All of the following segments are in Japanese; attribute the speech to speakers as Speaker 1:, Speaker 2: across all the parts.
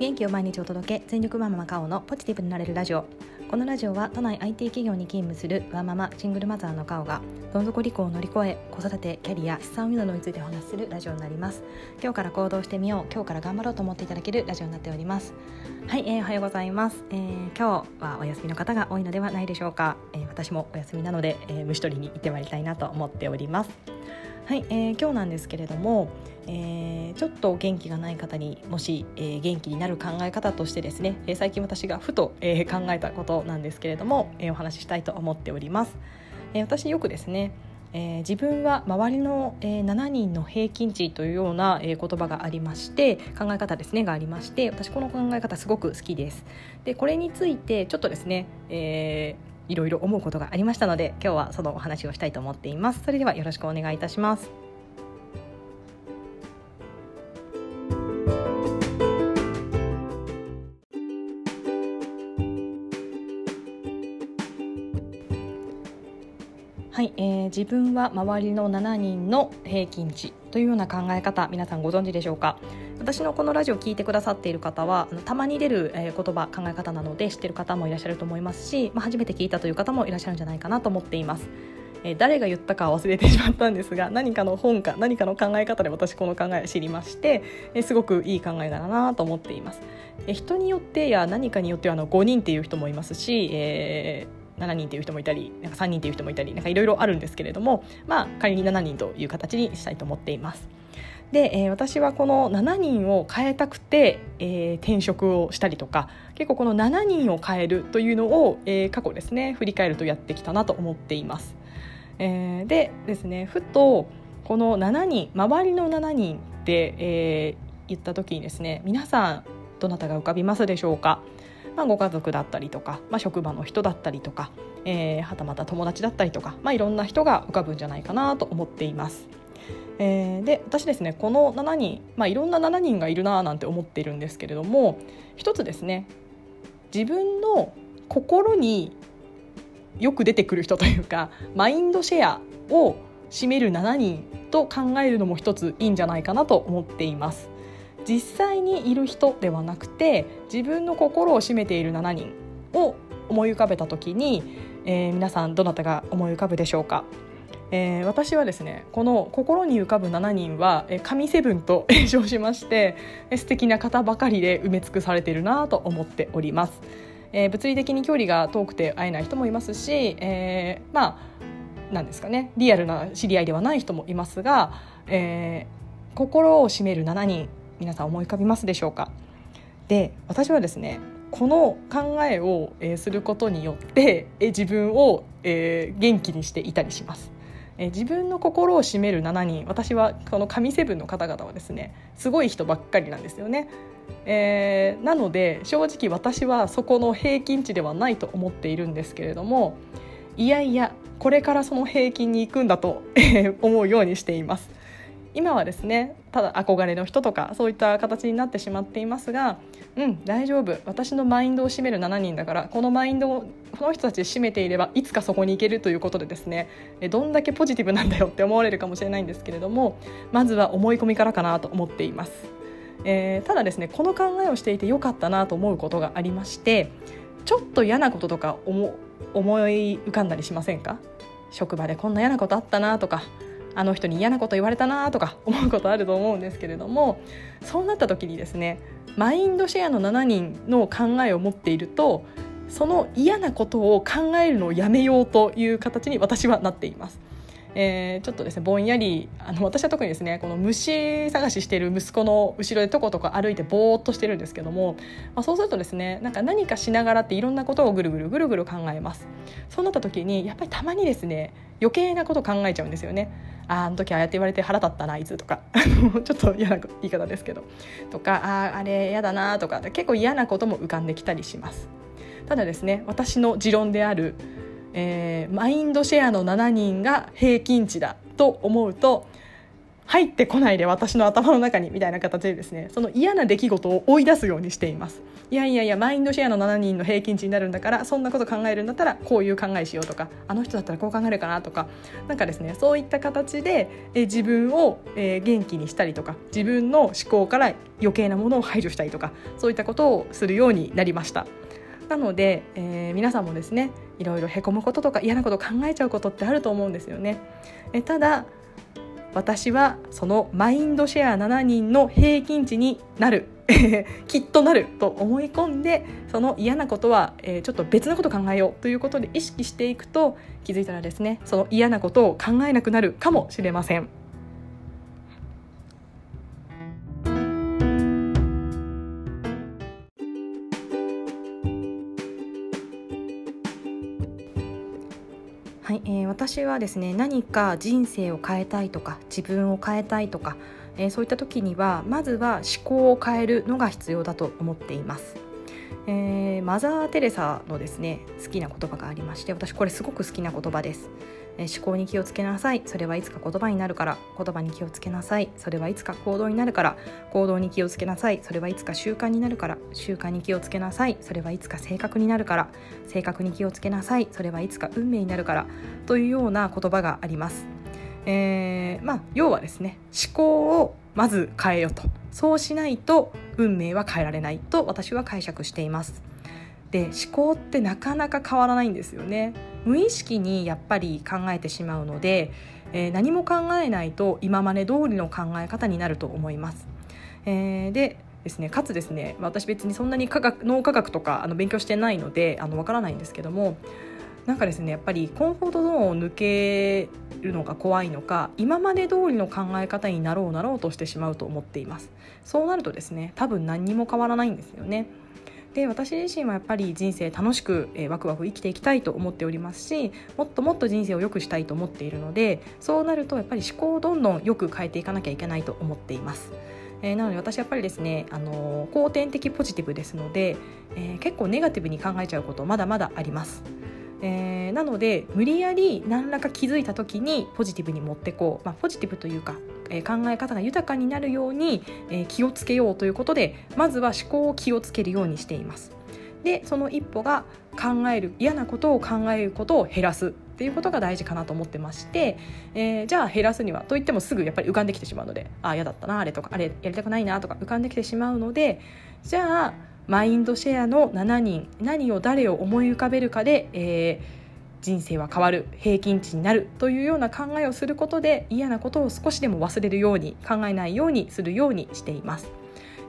Speaker 1: 元気を毎日お届け。全力ママカオのポジティブになれるラジオ。このラジオは都内 IT 企業に勤務するワーママシングルマザーのカオがどん底離婚を乗り越え子育てキャリア資産運用についてお話しするラジオになります。今日から行動してみよう。今日から頑張ろうと思っていただけるラジオになっております。はい、えー、おはようございます、えー、今日はお休みの方が多いのではないでしょうか、えー、私もお休みなので、え虫取りに行ってまいりたいなと思っております。はい、えー、今日なんですけれども、えー、ちょっと元気がない方にもし、えー、元気になる考え方としてですね、えー、最近私がふと、えー、考えたことなんですけれども、えー、お話ししたいと思っております。えー、私よくですねえー、自分は周りの、えー、7人の平均値というような、えー、言葉がありまして考え方ですねがありまして私この考え方すごく好きです。でこれについてちょっとですね、えー、いろいろ思うことがありましたので今日はそのお話をしたいと思っていますそれではよろしくお願いいたします自分は周りの7人の平均値というような考え方皆さんご存知でしょうか？私のこのラジオを聞いてくださっている方はたまに出る、言葉考え方なので知ってる方もいらっしゃると思いますし、まあ、初めて聞いたという方もいらっしゃるんじゃないかなと思っています。え誰が言ったか忘れてしまったんですが何かの本か何かの考え方で私この考えを知りまして、えすごくいい考えだなと思っています。え人によってや何かによってはあの5人っていう人もいますし、えー、7人っていう人もいたりなんか3人っていう人もいたりなんかいろいろあるんですけれどもまあ仮に7人という形にしたいと思っています。で、えー、私はこの7人を変えたくて、えー、転職をしたりとか結構この7人を変えるというのを、えー、過去ですね振り返るとやってきたなと思っています。えー、でですねふとこの7人周りの7人って、えー、言った時にですね皆さんどなたが浮かびますでしょうか、まあ、ご家族だったりとか、まあ、職場の人だったりとか、えー、はたまた友達だったりとか、まあ、いろんな人が浮かぶんじゃないかなと思っています。えー、で私ですねこの7人、まあ、いろんな7人がいるななんて思っているんですけれども一つですね自分の心によく出てくる人というかマインドシェアを占める7人と考えるのも一ついいんじゃないかなと思っています。実際にいる人ではなくて自分の心を占めている7人を思い浮かべた時に、えー、皆さんどなたが思い浮かぶでしょうか？えー、私はですねこの心に浮かぶ7人は、えー、神セブンと 称しまして、えー、素敵な方ばかりで埋め尽くされているなと思っております、えー、物理的に距離が遠くて会えない人もいますし、えー、まあなんですかねリアルな知り合いではない人もいますが、えー、心を占める7人皆さん思い浮かびますでしょうか？で私はですねこの考えを、えー、することによって、えー、自分を、えー、元気にしていたりしますえ自分の心を占める7人私はこの神セブンの方々はですねすごい人ばっかりなんですよね。えー、なので正直私はそこの平均値ではないと思っているんですけれどもいやいやこれからその平均に行くんだと思うようにしています。今はですねただ憧れの人とかそういった形になってしまっていますがうん大丈夫。私のマインドを占める7人だからこのマインドをこの人たち占めていればいつかそこに行けるということでですねどんだけポジティブなんだよ って思われるかもしれないんですけれどもまずは思い込みからかなと思っています、えー、ただですねこの考えをしていてよかったなと思うことがありましてちょっと嫌なこととか思思い浮かんだりしませんか？職場でこんな嫌なことあったなとかあの人に嫌なこと言われたなとか 思うことあると思うんですけれどもそうなった時にですねマインドシェアの7人の考えを持っているとその嫌なことを考えるのをやめようという形に私はなっています。えー、ちょっとですねぼんやりあの私は特にですねこの虫探ししている息子の後ろでとことか歩いてぼーっとしてるんですけども、まあ、そうするとですねなんか何かしながらっていろんなことをぐるぐるぐるぐる考えます。そうなった時にやっぱりたまにですね余計なこと考えちゃうんですよね。ああの時ああやって言われて腹立ったなあいつとか。ちょっと嫌な言い方ですけど。とかあああれ嫌だなとか結構嫌なことも浮かんできたりします。ただですね私の持論であるえー、マインドシェアの7人が平均値だと思うと入ってこないで私の頭の中にみたいな形でですねその嫌な出来事を追い出すようにしています。いやいやいやマインドシェアの7人の平均値になるんだからそんなこと考えるんだったらこういう考えしようとかあの人だったらこう考えるかなとかなんかですねそういった形でえ自分を、えー、元気にしたりとか自分の思考から余計なものを排除したりとかそういったことをするようになりました。なので、えー、皆さんもですねいろいろへこむこととか嫌なこと考えちゃうことってあると思うんですよねえただ私はそのマインドシェア7人の平均値になるきっとなると思い込んでその嫌なことは、えー、ちょっと別のこと考えようということで意識していくと気づいたらですねその嫌なことを考えなくなるかもしれません。はい、えー、私はですね何か人生を変えたいとか自分を変えたいとか、えー、そういった時にはまずは思考を変えるのが必要だと思っています。えー、マザー・テレサのですね好きな言葉がありまして私これすごく好きな言葉です。思考に気をつけなさい。それはいつか言葉になるから。言葉に気をつけなさい。それはいつか行動になるから。行動に気をつけなさい。それはいつか習慣になるから。習慣に気をつけなさい。それはいつか性格になるから。性格に気をつけなさい。それはいつか運命になるから。というような言葉があります。えー、まあ、要はですね思考をまず変えようと。そうしないと運命は変えられないと私は解釈しています。で思考ってなかなか変わらないんですよね。無意識にやっぱり考えてしまうので、えー、何も考えないと今まで通りの考え方になると思います。えー、でですね、かつですね私別にそんなに科学脳科学とかあの勉強してないのであの分からないんですけどもなんかですねやっぱりコンフォートゾーンを抜けるのが怖いのか今まで通りの考え方になろうなろうとしてしまうと思っています。そうなるとですね多分何にも変わらないんですよね。で私自身はやっぱり人生楽しく、えー、ワクワク生きていきたいと思っておりますしもっともっと人生を良くしたいと思っているのでそうなるとやっぱり思考をどんどんよく変えていかなきゃいけないと思っています。えー、なので私やっぱりですね、あのー、後天的ポジティブですので、えー、結構ネガティブに考えちゃうことまだまだあります。えー、なので無理やり何らか気づいた時にポジティブに持ってこう、まあ、ポジティブというかえ考え方が豊かになるように、え気をつけようということでまずは思考を気をつけるようにしています。でその一歩が考える嫌なことを考えることを減らすっていうことが大事かなと思ってまして、えー、じゃあ減らすにはといってもすぐやっぱり浮かんできてしまうのでああ嫌だったなあれとかあれやりたくないなとか浮かんできてしまうのでじゃあマインドシェアの7人何を誰を思い浮かべるかで、えー人生は変わる平均値になるというような考えをすることで嫌なことを少しでも忘れるように考えないようにするようにしています。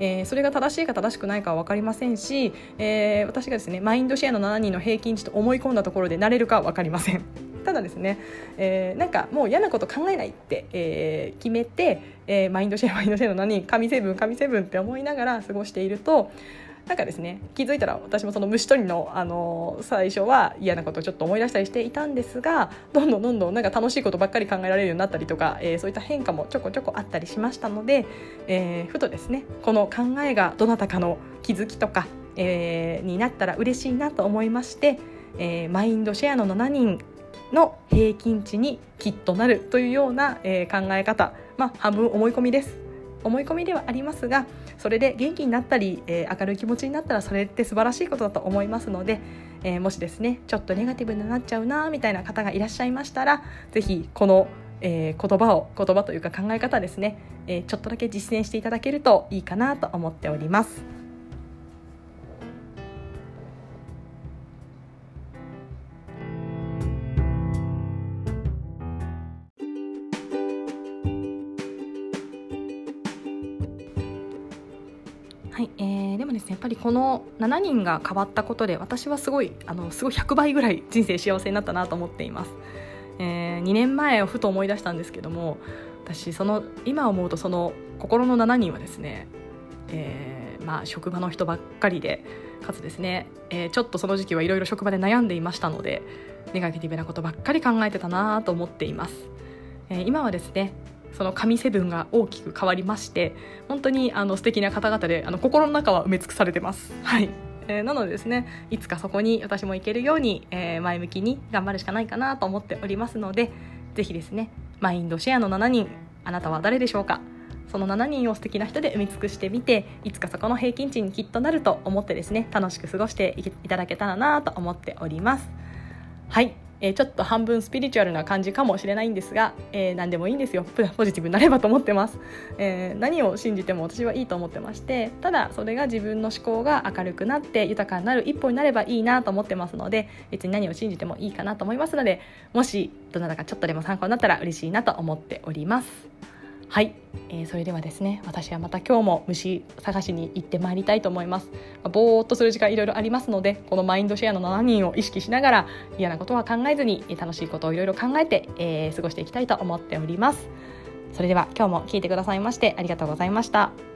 Speaker 1: えー、それが正しいか正しくないかは分かりませんし、えー、私がですねマインドシェアの7人の平均値と思い込んだところでなれるかは分かりません。ただですね、えー、なんかもう嫌なこと考えないって、えー、決めて、えー、マインドシェアマインドシェアの7人神セブン神セブンって思いながら過ごしているとなんかですね気づいたら私もその虫取りのあの最初は嫌なことをちょっと思い出したりしていたんですがどんどんどんどんなんか楽しいことばっかり考えられるようになったりとか、えー、そういった変化もちょこちょこあったりしましたので、えー、ふとですねこの考えがどなたかの気づきとか、えー、になったら嬉しいなと思いまして、え、マインドシェアの7人の平均値にきっとなるというような、え、考え方、まあ、半分思い込みです。思い込みではありますがそれで元気になったり、えー、明るい気持ちになったらそれって素晴らしいことだと思いますので、えー、もしですねちょっとネガティブになっちゃうなみたいな方がいらっしゃいましたら是非この、えー、言葉を言葉というか考え方ですね、えちょっとだけ実践していただけるといいかなと思っております。はいえー、でもですねやっぱりこの7人が変わったことで私はすごいあのすごい100倍ぐらい人生幸せになったなと思っています、えー、2年前をふと思い出したんですけども私その今思うとその心の7人はですね、えー、まあ、職場の人ばっかりでかつですね、えー、ちょっとその時期はいろいろ職場で悩んでいましたのでネガティブなことばっかり考えてたなと思っています、え今はですねその神セブンが大きく変わりまして本当にあの素敵な方々であの心の中は埋め尽くされてます。はい。えー、なのでですねいつかそこに私も行けるように、えー、前向きに頑張るしかないかなと思っておりますのでぜひですねマインドシェアの7人あなたは誰でしょうか？その7人を素敵な人で埋め尽くしてみていつかそこの平均値にきっとなると思ってですね楽しく過ごしていただけたらなと思っております。はい。えー、ちょっと半分スピリチュアルな感じかもしれないんですが、えー、何でもいいんですよ。ポジティブになればと思ってます、えー、何を信じても私はいいと思ってましてただそれが自分の思考が明るくなって豊かになる一歩になればいいなと思ってますので別に何を信じてもいいかなと思いますのでもしどなたかちょっとでも参考になったら嬉しいなと思っております。はい、えー、それではですね私はまた今日も虫探しに行ってまいりたいと思います、まあ、ぼーっとする時間いろいろありますのでこのマインドシェアの7人を意識しながら嫌なことは考えずに楽しいことをいろいろ考えて、えー、過ごしていきたいと思っております。それでは今日も聞いてくださいましてありがとうございました。